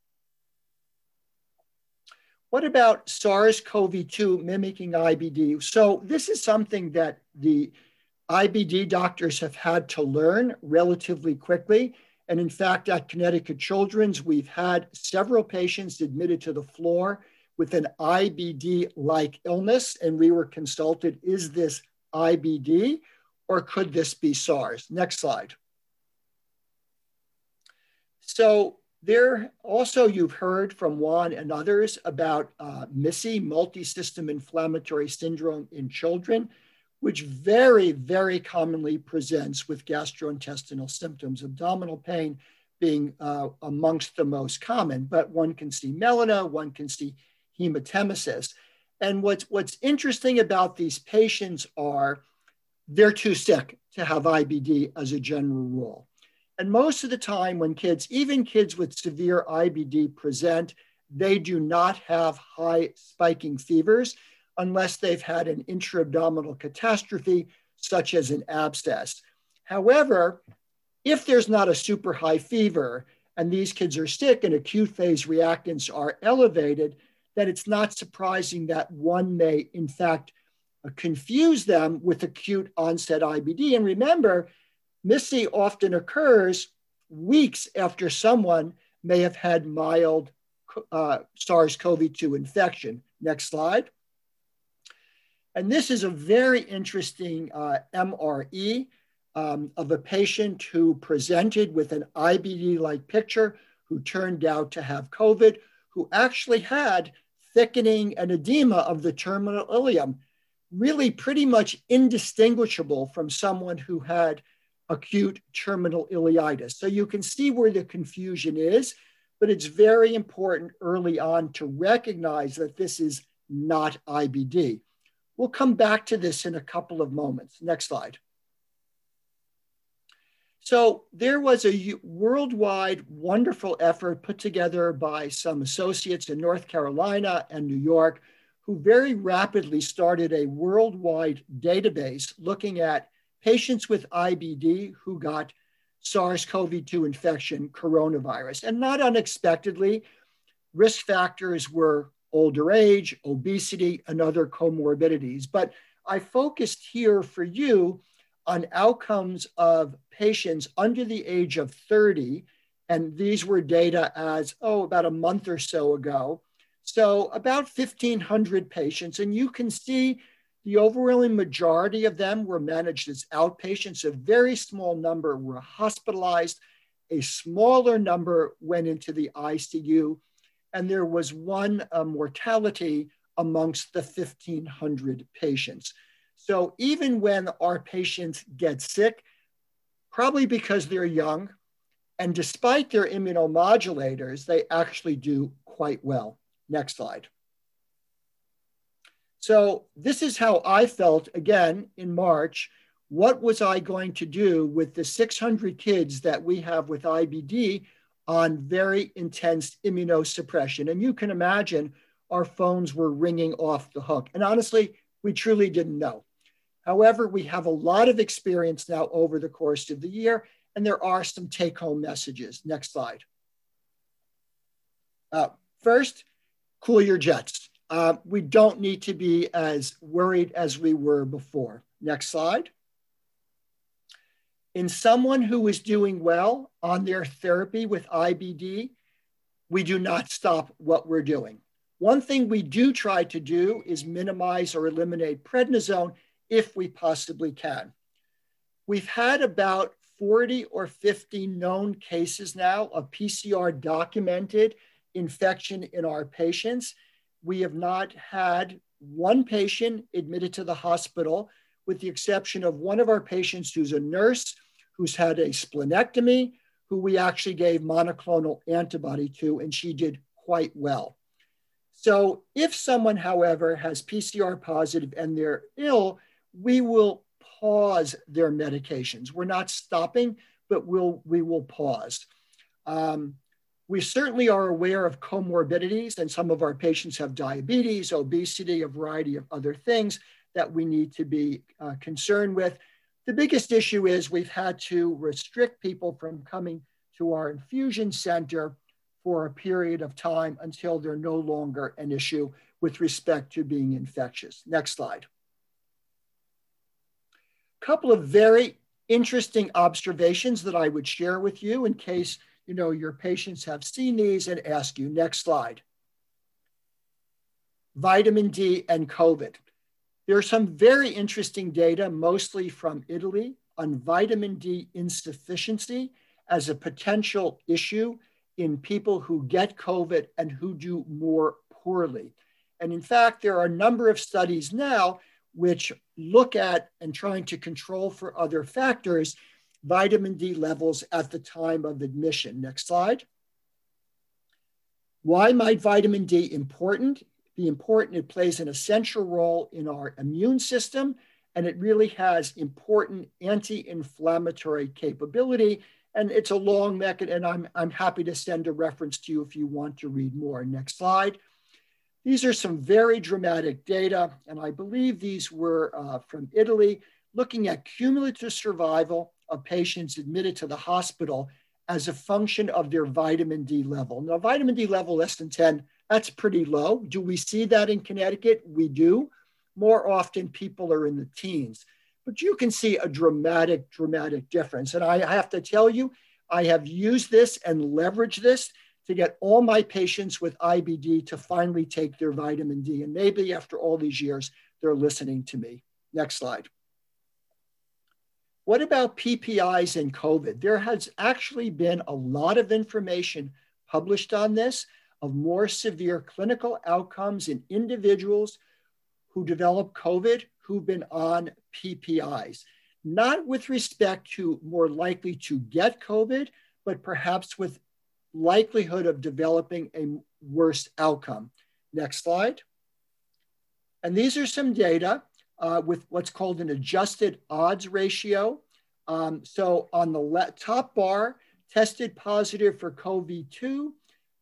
What about SARS CoV 2 mimicking IBD? So, this is something that the IBD doctors have had to learn relatively quickly. And in fact, at Connecticut Children's, we've had several patients admitted to the floor with an IBD like illness, and we were consulted is this IBD or could this be SARS? Next slide. So, there also you've heard from Juan and others about uh, multi-system inflammatory syndrome in children which very, very commonly presents with gastrointestinal symptoms, abdominal pain being uh, amongst the most common, but one can see melena, one can see hematemesis. And what's, what's interesting about these patients are they're too sick to have IBD as a general rule. And most of the time, when kids, even kids with severe IBD present, they do not have high spiking fevers unless they've had an intra-abdominal catastrophe, such as an abscess. However, if there's not a super high fever and these kids are sick and acute phase reactants are elevated, then it's not surprising that one may, in fact, confuse them with acute onset IBD. And remember, MIS-C often occurs weeks after someone may have had mild uh, SARS CoV 2 infection. Next slide. And this is a very interesting uh, MRE um, of a patient who presented with an IBD-like picture, who turned out to have COVID, who actually had thickening and edema of the terminal ileum, really pretty much indistinguishable from someone who had acute terminal ileitis. So you can see where the confusion is, but it's very important early on to recognize that this is not IBD. We'll come back to this in a couple of moments. Next slide. So there was a worldwide wonderful effort put together by some associates in North Carolina and New York who very rapidly started a worldwide database looking at patients with IBD who got SARS-CoV-2 infection coronavirus. And not unexpectedly, risk factors were older age, obesity, and other comorbidities. But I focused here for you on outcomes of patients under the age of 30. And these were data as, oh, about a month or so ago. So about 1,500 patients. And you can see the overwhelming majority of them were managed as outpatients. A very small number were hospitalized. A smaller number went into the ICU. And there was one uh, mortality amongst the 1,500 patients. So even when our patients get sick, probably because they're young, and despite their immunomodulators, they actually do quite well. Next slide. So this is how I felt again in March. What was I going to do with the 600 kids that we have with IBD on very intense immunosuppression? And you can imagine our phones were ringing off the hook. And honestly, we truly didn't know. However, we have a lot of experience now over the course of the year, and there are some take home messages. Next slide. Uh, first, cool your jets. Uh, we don't need to be as worried as we were before. Next slide. In someone who is doing well on their therapy with IBD, we do not stop what we're doing. One thing we do try to do is minimize or eliminate prednisone if we possibly can. We've had about 40 or 50 known cases now of PCR documented infection in our patients. We have not had one patient admitted to the hospital, with the exception of one of our patients who's a nurse who's had a splenectomy, who we actually gave monoclonal antibody to, and she did quite well. So if someone, however, has PCR positive and they're ill, we will pause their medications. We're not stopping, but we'll, we will pause. Um, we certainly are aware of comorbidities, and some of our patients have diabetes, obesity, a variety of other things that we need to be uh, concerned with. The biggest issue is we've had to restrict people from coming to our infusion center for a period of time until they're no longer an issue with respect to being infectious. Next slide A couple of very interesting observations that I would share with you in case you know your patients have seen these and ask you. Next slide. Vitamin D and COVID. There's some very interesting data, mostly from Italy, on vitamin D insufficiency as a potential issue in people who get COVID and who do more poorly. And in fact, there are a number of studies now which look at and trying to control for other factors vitamin D levels at the time of admission. Next slide. Why might vitamin D important? Be important. It plays an essential role in our immune system, and it really has important anti-inflammatory capability. And it's a long mechanism, and I'm, I'm happy to send a reference to you if you want to read more. Next slide. These are some very dramatic data, and I believe these were uh, from Italy, looking at cumulative survival of patients admitted to the hospital as a function of their vitamin D level. Now, vitamin D level less than 10, that's pretty low. Do we see that in Connecticut? We do. More often, people are in the teens. But you can see a dramatic, dramatic difference. And I have to tell you, I have used this and leveraged this to get all my patients with IBD to finally take their vitamin D. And maybe after all these years, they're listening to me. Next slide. What about PPIs and COVID? There has actually been a lot of information published on this of more severe clinical outcomes in individuals who develop COVID who've been on PPIs, not with respect to more likely to get COVID, but perhaps with likelihood of developing a worse outcome. Next slide. And these are some data uh, with what's called an adjusted odds ratio. Um, so on the top bar, tested positive for CoV-2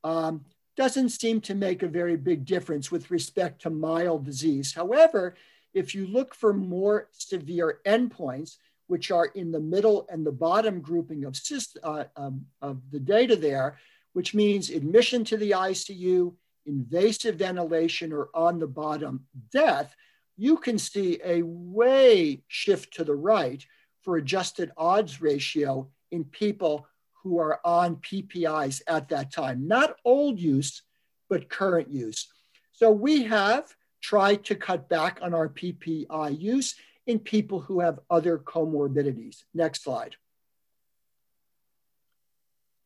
um, doesn't seem to make a very big difference with respect to mild disease. However, if you look for more severe endpoints, which are in the middle and the bottom grouping of, uh, um, of the data there, which means admission to the ICU, invasive ventilation or on the bottom death, you can see a way shift to the right for adjusted odds ratio in people who are on PPIs at that time, not old use, but current use. So we have tried to cut back on our PPI use in people who have other comorbidities. Next slide.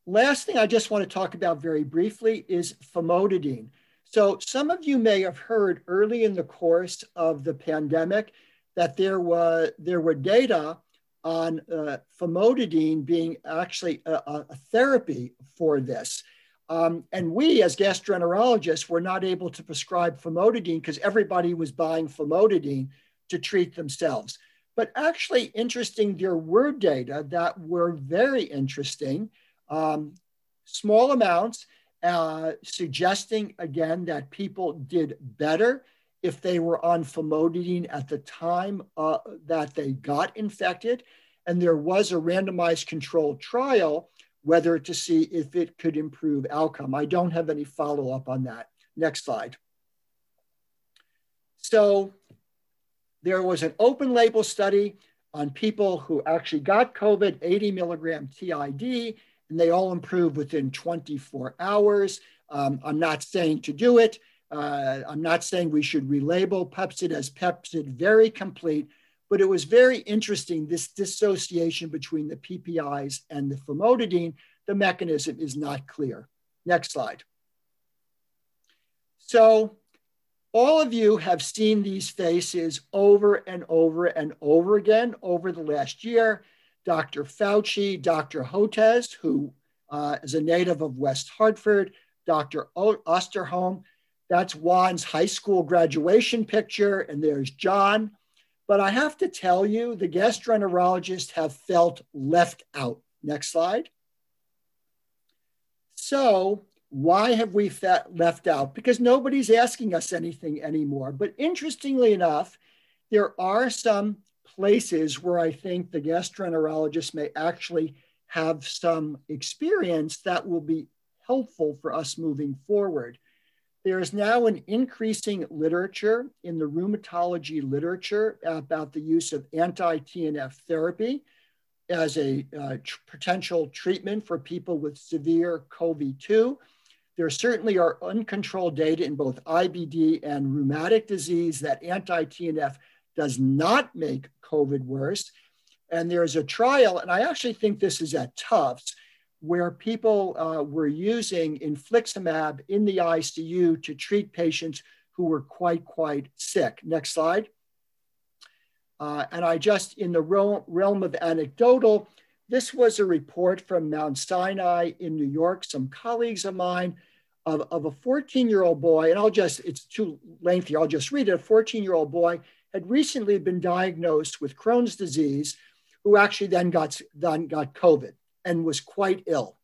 Last thing I just want to talk about very briefly is famotidine. So some of you may have heard early in the course of the pandemic that there were, there were data on uh, famotidine being actually a, a therapy for this. Um, and we, as gastroenterologists, were not able to prescribe famotidine because everybody was buying famotidine to treat themselves. But actually, interesting, there were data that were very interesting, um, small amounts, uh, suggesting again that people did better if they were on famotidine at the time uh, that they got infected. And there was a randomized controlled trial whether to see if it could improve outcome. I don't have any follow up on that. Next slide. So there was an open label study on people who actually got COVID, 80 milligram TID, and they all improve within 24 hours. Um, I'm not saying to do it. Uh, I'm not saying we should relabel Pepcid as Pepcid very complete, but it was very interesting this dissociation between the PPIs and the famotidine. The mechanism is not clear. Next slide. So all of you have seen these faces over and over and over again over the last year. Dr. Fauci, Dr. Hotez, who uh, is a native of West Hartford, Dr. Osterholm. That's Juan's high school graduation picture, and there's John. But I have to tell you, the gastroenterologists have felt left out. Next slide. So why have we left out? Because nobody's asking us anything anymore. But interestingly enough, there are some places where I think the gastroenterologist may actually have some experience that will be helpful for us moving forward. There is now an increasing literature in the rheumatology literature about the use of anti TNF therapy as a uh, tr- potential treatment for people with severe COVID 2. There certainly are uncontrolled data in both IBD and rheumatic disease that anti TNF does not make COVID worse. And there's a trial, and I actually think this is at Tufts, where people uh, were using infliximab in the ICU to treat patients who were quite, quite sick. Next slide. Uh, and I just, in the realm of anecdotal, this was a report from Mount Sinai in New York, some colleagues of mine, of, of a 14 year old boy, and I'll just, it's too lengthy, I'll just read it. A 14 year old boy had recently been diagnosed with Crohn's disease, who actually then got, then got COVID and was quite ill.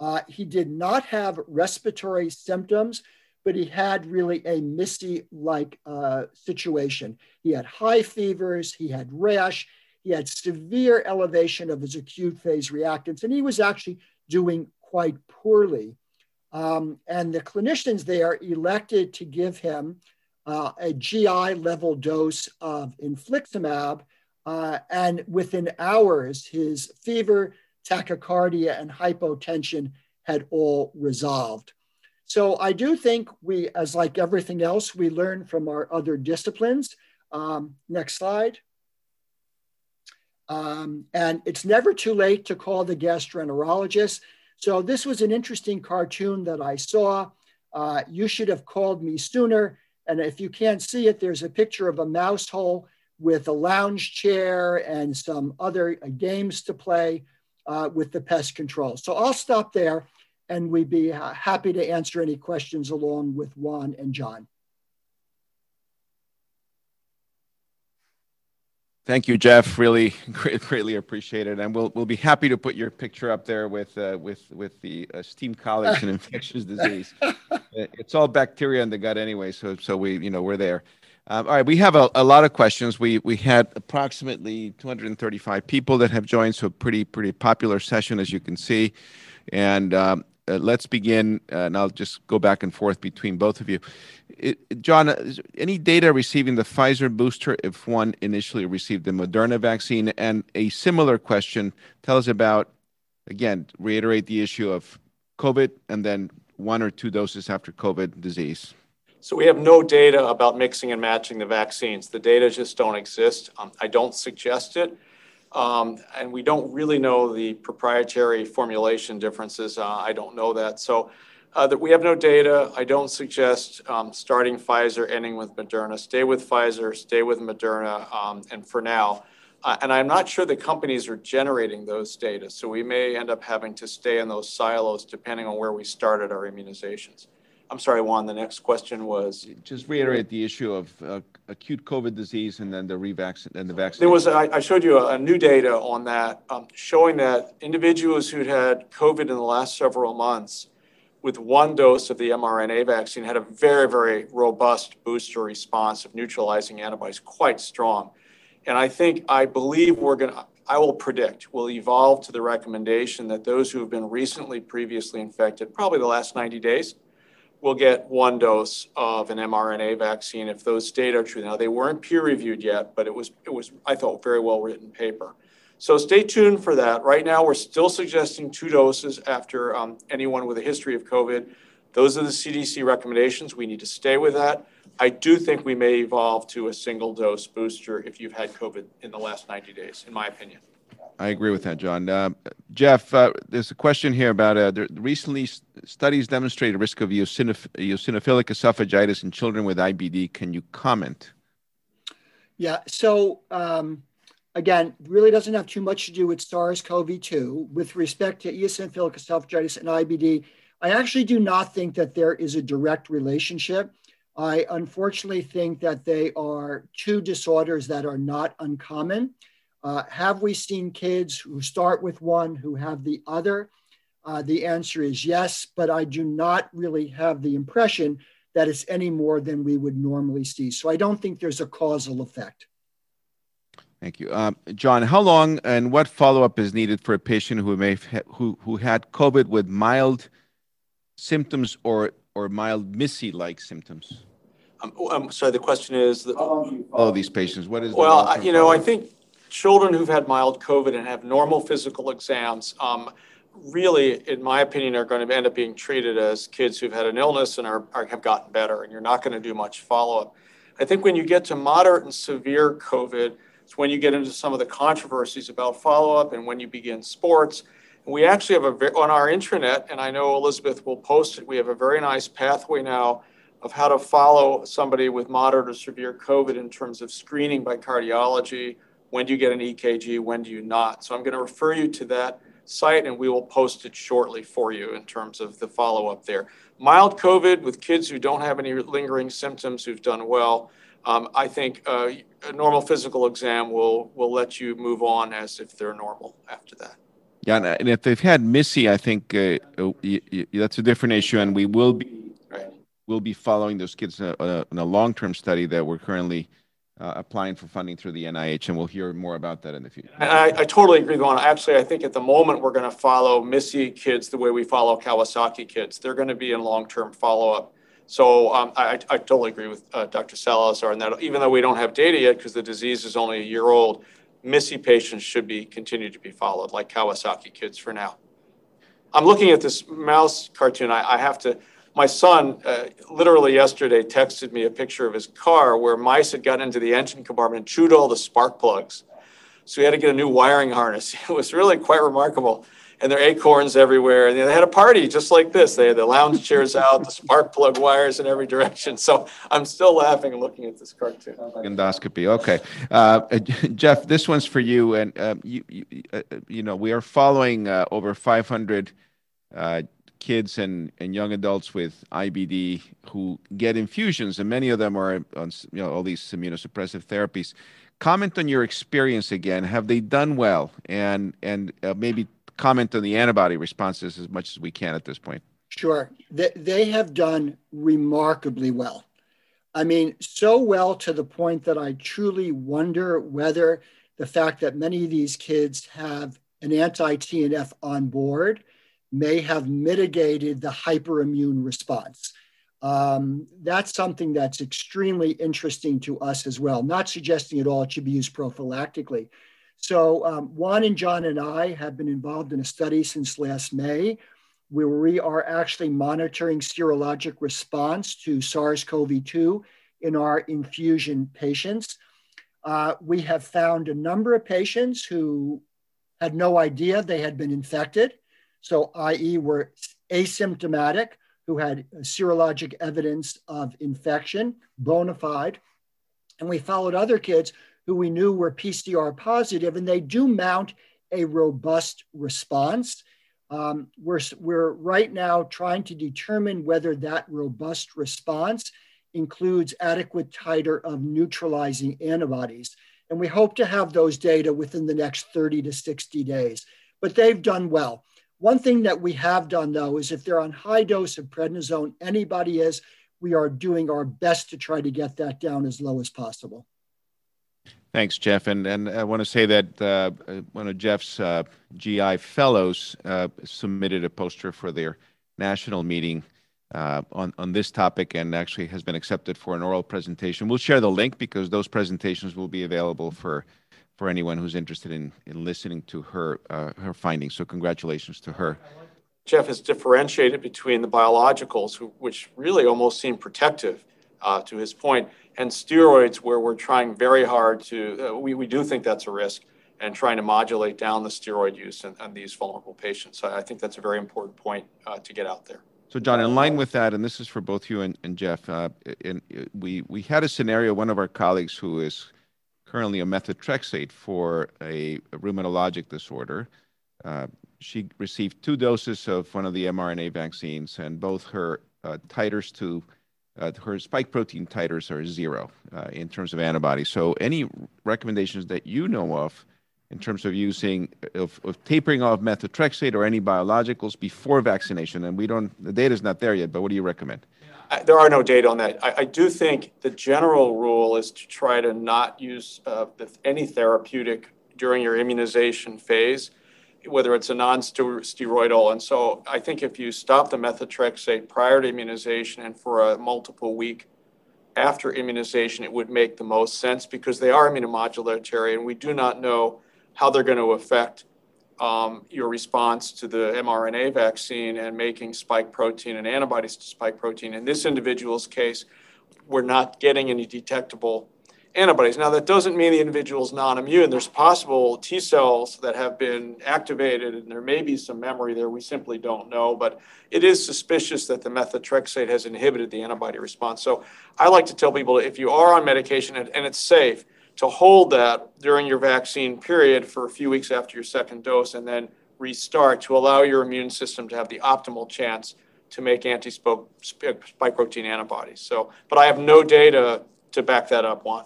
Uh, he did not have respiratory symptoms, but he had really a MIS-C like uh, situation. He had high fevers, he had rash, he had severe elevation of his acute phase reactants, and he was actually doing quite poorly. Um, and the clinicians there elected to give him uh, a GI level dose of infliximab. Uh, and within hours, his fever, tachycardia, and hypotension had all resolved. So I do think we, as like everything else, we learn from our other disciplines. Um, next slide. Um, and it's never too late to call the gastroenterologist. So this was an interesting cartoon that I saw. Uh, you should have called me sooner. And if you can't see it, there's a picture of a mouse hole with a lounge chair and some other uh, games to play uh, with the pest control. So I'll stop there and we'd be uh, happy to answer any questions along with Juan and John. Thank you, Jeff. Really <laughs> great, greatly appreciated, and we'll we'll be happy to put your picture up there with uh, with with the esteemed colleagues in infectious disease. It's all bacteria in the gut anyway, so so we you know we're there. Um, all right, we have a, a lot of questions. We we had approximately 235 people that have joined, so pretty pretty popular session as you can see, and um, uh, let's begin, uh, and I'll just go back and forth between both of you. It, John, uh, any data receiving the Pfizer booster if one initially received the Moderna vaccine? And a similar question, tell us about, again, reiterate the issue of COVID and then one or two doses after COVID disease. So we have no data about mixing and matching the vaccines. The data just don't exist. Um, I don't suggest it. Um, and we don't really know the proprietary formulation differences. Uh, I don't know that. So uh, that we have no data. I don't suggest um, starting Pfizer, ending with Moderna. Stay with Pfizer, stay with Moderna, um, and for now. Uh, and I'm not sure the companies are generating those data. So we may end up having to stay in those silos depending on where we started our immunizations. I'm sorry, Juan, the next question was. Just reiterate the issue of uh, acute COVID disease and then the revaccine and the vaccine. There was, I, I showed you a, a, new data on that, um, showing that individuals who'd had COVID in the last several months with one dose of the mRNA vaccine had a very, very robust booster response of neutralizing antibodies, quite strong. And I think, I believe we're going to, I will predict, will evolve to the recommendation that those who have been recently previously infected, probably the last 90 days, will get one dose of an mRNA vaccine if those data are true. Now they weren't peer reviewed yet, but it was it was I thought very well written paper. So stay tuned for that. Right now we're still suggesting two doses after um, anyone with a history of COVID. Those are the CDC recommendations. We need to stay with that. I do think we may evolve to a single dose booster if you've had COVID in the last 90 days, in my opinion. I agree with that, John. Uh, Jeff, uh, there's a question here about uh, there, recently studies demonstrate a risk of eosinoph- eosinophilic esophagitis in children with IBD. Can you comment? Yeah. So um, again, really doesn't have too much to do with SARS-CoV-2 with respect to eosinophilic esophagitis and IBD. I actually do not think that there is a direct relationship. I unfortunately think that they are two disorders that are not uncommon. Uh, have we seen kids who start with one who have the other? Uh, the answer is yes, but I do not really have the impression that it's any more than we would normally see. So I don't think there's a causal effect. Thank you, um, John. How long and what follow-up is needed for a patient who may who who had COVID with mild symptoms or or mild MIS-C-like symptoms? Um, um, sorry, the question is the, all these patients. What is well, you know, I think children who've had mild COVID and have normal physical exams, um, really, in my opinion, are going to end up being treated as kids who've had an illness and are, are have gotten better, and you're not going to do much follow up. I think when you get to moderate and severe COVID, it's when you get into some of the controversies about follow up and when you begin sports. We actually have a on our intranet, and I know Elizabeth will post it. We have a very nice pathway now of how to follow somebody with moderate or severe COVID in terms of screening by cardiology, when do you get an EKG? When do you not? So I'm going to refer you to that site and we will post it shortly for you in terms of the follow up there. Mild COVID with kids who don't have any lingering symptoms who've done well. Um, I think uh, a normal physical exam will will let you move on as if they're normal after that. Yeah, and if they've had MIS-C, I think uh, that's a different issue, and we will be we'll be following those kids in a, long term study that we're currently uh, applying for funding through the NIH, and we'll hear more about that in the future. I, I totally agree, Juan. Actually, I think at the moment we're going to follow MIS-C kids the way we follow Kawasaki kids. They're going to be in long-term follow-up. So um, I, I, totally agree with uh, Dr. Salazar in that even though we don't have data yet because the disease is only a year old, MIS-C patients should be continue to be followed like Kawasaki kids for now. I'm looking at this mouse cartoon. I, I have to my son uh, literally yesterday texted me a picture of his car where mice had got into the engine compartment and chewed all the spark plugs. So he had to get a new wiring harness. <laughs> It was really quite remarkable. And there are acorns everywhere. And they had a party just like this. They had the lounge chairs <laughs> out, the spark plug wires in every direction. So I'm still laughing and looking at this cartoon. Endoscopy. Okay. Uh, <laughs> Jeff, this one's for you. And, uh, you, you, uh, you, know, we are following uh, over 500 uh, kids and, and young adults with IBD who get infusions, and many of them are on you know, all these immunosuppressive therapies. Comment on your experience again. Have they done well? And, and uh, maybe comment on the antibody responses as much as we can at this point. Sure. They, they have done remarkably well. I mean, so well to the point that I truly wonder whether the fact that many of these kids have an anti TNF on board may have mitigated the hyperimmune response. Um, that's something that's extremely interesting to us as well. Not suggesting at all it should be used prophylactically. So, um, Juan and John and I have been involved in a study since last May where we are actually monitoring serologic response to SARS CoV 2 in our infusion patients. Uh, we have found a number of patients who had no idea they had been infected. So, i.e., were asymptomatic, who had serologic evidence of infection, bona fide. And we followed other kids who we knew were PCR positive, and they do mount a robust response. Um, we're, we're right now trying to determine whether that robust response includes adequate titer of neutralizing antibodies. And we hope to have those data within the next 30 to 60 days. But they've done well. One thing that we have done, though, is if they're on high dose of prednisone, anybody is, we are doing our best to try to get that down as low as possible. Thanks, Jeff. And, and I want to say that uh, one of Jeff's uh, GI fellows uh, submitted a poster for their national meeting uh, on, on this topic and actually has been accepted for an oral presentation. We'll share the link because those presentations will be available for, for anyone who's interested in, in listening to her, uh, her findings. So congratulations to her. Jeff has differentiated between the biologicals, which really almost seem protective, uh, to his point, and steroids, where we're trying very hard to, uh, we, we do think that's a risk, and trying to modulate down the steroid use in, in these vulnerable patients. So I think that's a very important point uh, to get out there. So, John, in line with that, and this is for both you and, and Jeff, uh, in, we, we had a scenario, one of our colleagues who is currently a methotrexate for a, a rheumatologic disorder. Uh, she received two doses of one of the mRNA vaccines, and both her uh, titers to uh, her spike protein titers are zero uh, in terms of antibodies. So, any recommendations that you know of in terms of using of, of, tapering off methotrexate or any biologicals before vaccination? And we don't the data is not there yet, but what do you recommend? I, there are no data on that. I, I, do think the general rule is to try to not use uh, any therapeutic during your immunization phase, whether it's a non-steroidal. And so I think if you stop the methotrexate prior to immunization and for a multiple week after immunization, it would make the most sense because they are immunomodulatory, and we do not know how they're going to affect um, your response to the mRNA vaccine and making spike protein and antibodies to spike protein. In this individual's case, we're not getting any detectable antibodies. Now, that doesn't mean the individual is non immune. There's possible T cells that have been activated, and there may be some memory there. We simply don't know. But it is suspicious that the methotrexate has inhibited the antibody response. So I like to tell people if you are on medication and, and it's safe, to hold that during your vaccine period for a few weeks after your second dose and then restart to allow your immune system to have the optimal chance to make anti-spike protein antibodies. So, but I have no data to back that up Juan.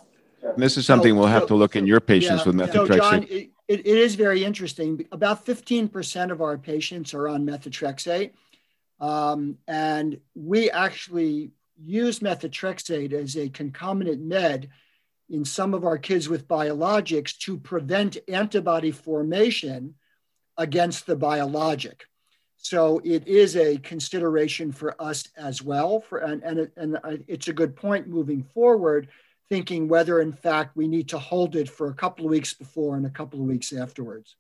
This is something we'll have to look in your patients yeah, with methotrexate. So, John, it, it is very interesting. About 15% of our patients are on methotrexate. Um, and we actually use methotrexate as a concomitant med in some of our kids with biologics to prevent antibody formation against the biologic. So it is a consideration for us as well. For and and, and it's a good point moving forward, thinking whether in fact we need to hold it for a couple of weeks before and a couple of weeks afterwards.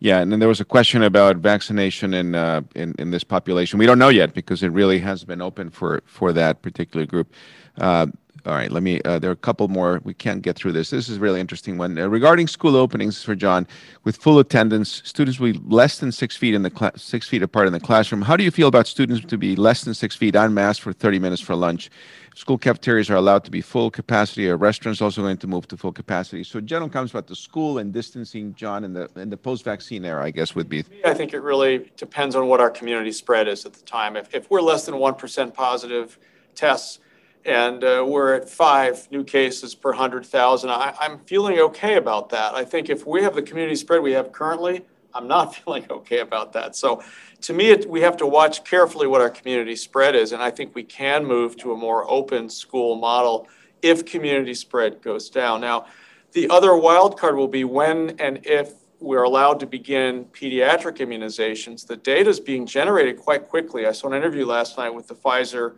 Yeah, and then there was a question about vaccination in uh, in in this population. We don't know yet because it really has been open for for that particular group. Uh, all right, let me. Uh, there are a couple more. We can't get through this. This is a really interesting one uh, regarding school openings for John. With full attendance, students will be less than six feet in the cl- six feet apart in the classroom. How do you feel about students to be less than six feet en masse for 30 minutes for lunch? School cafeterias are allowed to be full capacity. Our restaurants also going to move to full capacity. So, general comments about the school and distancing, John, in the in the post-vaccine era, I guess would be. I think it really depends on what our community spread is at the time. If if we're less than one percent positive tests and uh, we're at five new cases per 100,000. I'm feeling okay about that. I think if we have the community spread we have currently, I'm not <laughs> feeling okay about that. So, to me, it, we have to watch carefully what our community spread is, and I think we can move to a more open school model if community spread goes down. Now, the other wild card will be when and if we're allowed to begin pediatric immunizations, the data is being generated quite quickly. I saw an interview last night with the Pfizer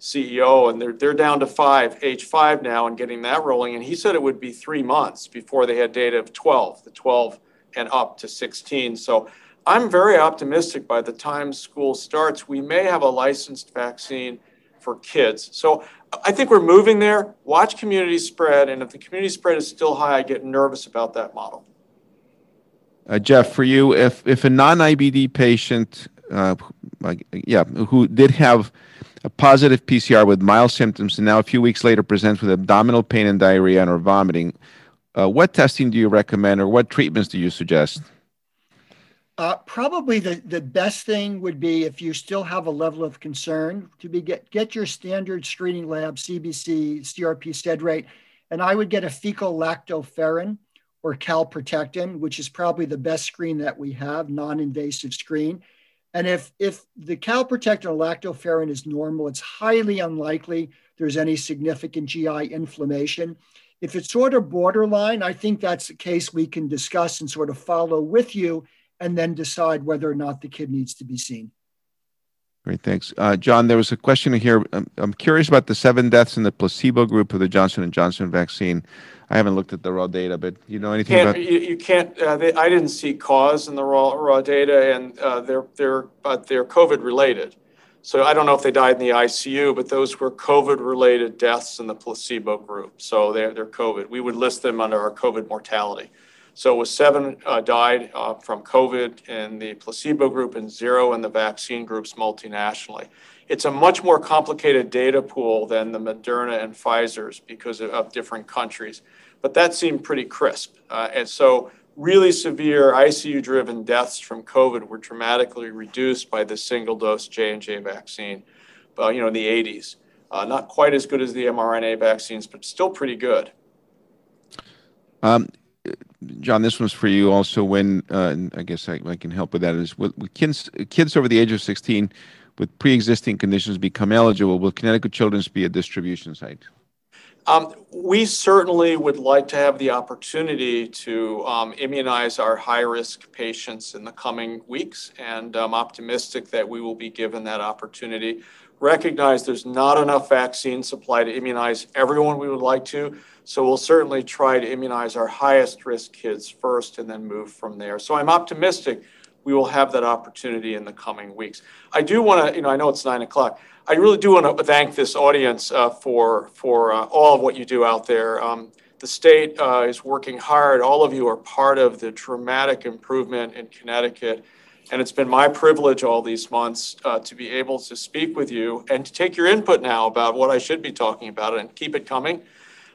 CEO, and they're, they're down to five, age five now, and getting that rolling. And he said it would be three months before they had data of 12, the 12 and up to 16. So I'm very optimistic by the time school starts, we may have a licensed vaccine for kids. So I think we're moving there. Watch community spread, and if the community spread is still high, I get nervous about that model. Uh, Jeff, for you, if if a non-IBD patient, uh, like yeah, who did have a positive PCR with mild symptoms and now a few weeks later presents with abdominal pain and diarrhea and or vomiting, uh, what testing do you recommend or what treatments do you suggest? Uh, probably the, the best thing would be if you still have a level of concern to be get, get your standard screening lab, CBC, CRP sed rate, and I would get a fecal lactoferrin or calprotectin, which is probably the best screen that we have, non-invasive screen. And if, if the calprotectin or lactoferrin is normal, it's highly unlikely there's any significant GI inflammation. If it's sort of borderline, I think that's a case we can discuss and sort of follow with you and then decide whether or not the kid needs to be seen. Great, thanks. Uh, John, there was a question here. I'm, I'm, curious about the seven deaths in the placebo group of the Johnson & Johnson vaccine. I haven't looked at the raw data, but you know anything can't, about? You, you can't. Uh, they, I didn't see cause in the raw raw data, and uh, they're they're but they're COVID related. So I don't know if they died in the ICU, but those were COVID related deaths in the placebo group. So they're they're COVID. We would list them under our COVID mortality. So it was seven uh, died uh, from COVID in the placebo group and zero in the vaccine groups multinationally. It's a much more complicated data pool than the Moderna and Pfizer's because of, of different countries. But that seemed pretty crisp. Uh, and so really severe ICU-driven deaths from COVID were dramatically reduced by the single-dose J&J vaccine, uh, you know, in the 80s. Uh, not quite as good as the mRNA vaccines, but still pretty good. Um, John, this one's for you also. When uh, I guess I, I, can help with that is with, kids kids over the age of 16 with pre-existing conditions become eligible. Will Connecticut Children's be a distribution site? Um, we certainly would like to have the opportunity to um, immunize our high-risk patients in the coming weeks, and I'm optimistic that we will be given that opportunity. Recognize there's not enough vaccine supply to immunize everyone we would like to. So we'll certainly try to immunize our highest risk kids first and then move from there. So I'm optimistic we will have that opportunity in the coming weeks. I do want to, you know, I know it's nine o'clock. I really do want to thank this audience uh, for for uh, all of what you do out there. Um, the state uh, is working hard. All of you are part of the dramatic improvement in Connecticut. And it's been my privilege all these months uh, to be able to speak with you and to take your input now about what I should be talking about and keep it coming.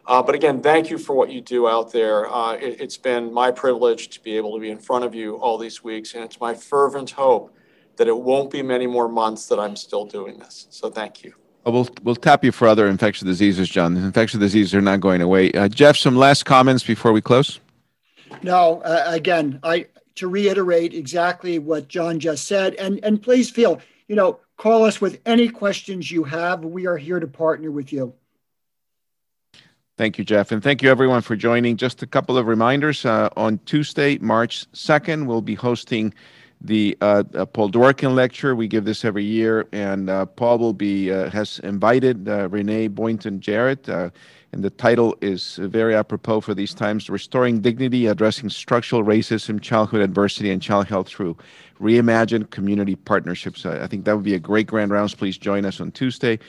Uh, but again, thank you for what you do out there. Uh, it, has been my privilege to be able to be in front of you all these weeks, and it's my fervent hope that it won't be many more months that I'm still doing this. So thank you. We'll, we'll tap you for other infectious diseases, John. The infectious diseases are not going away. Uh, Jeff, some last comments before we close? No, uh, again, I to reiterate exactly what John just said, and and please feel, you know, call us with any questions you have. We are here to partner with you. Thank you, Jeff. And thank you, everyone, for joining. Just a couple of reminders. Uh, on Tuesday, March 2nd, we'll be hosting the uh, uh, Paul Dworkin lecture. We give this every year, and uh, Paul will be uh, has invited uh, Renee Boynton Jarrett, and the title is very apropos for these times: "Restoring Dignity, Addressing Structural Racism, Childhood Adversity, and Child Health Through Reimagined Community Partnerships." I think that would be a great grand rounds. Please join us on Tuesday.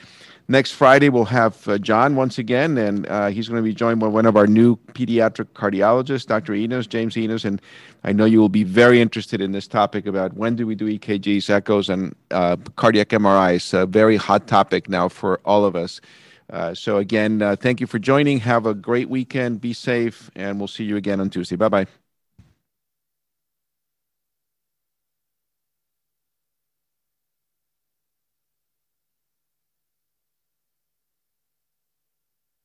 Next Friday, we'll have uh, John once again, and uh, he's going to be joined by one of our new pediatric cardiologists, Dr. Enos, James Enos. And I know you will be very interested in this topic about when do we do EKGs, echoes, and uh, cardiac MRIs. A very hot topic now for all of us. Uh, so, again, uh, thank you for joining. Have a great weekend. Be safe, and we'll see you again on Tuesday. Bye bye.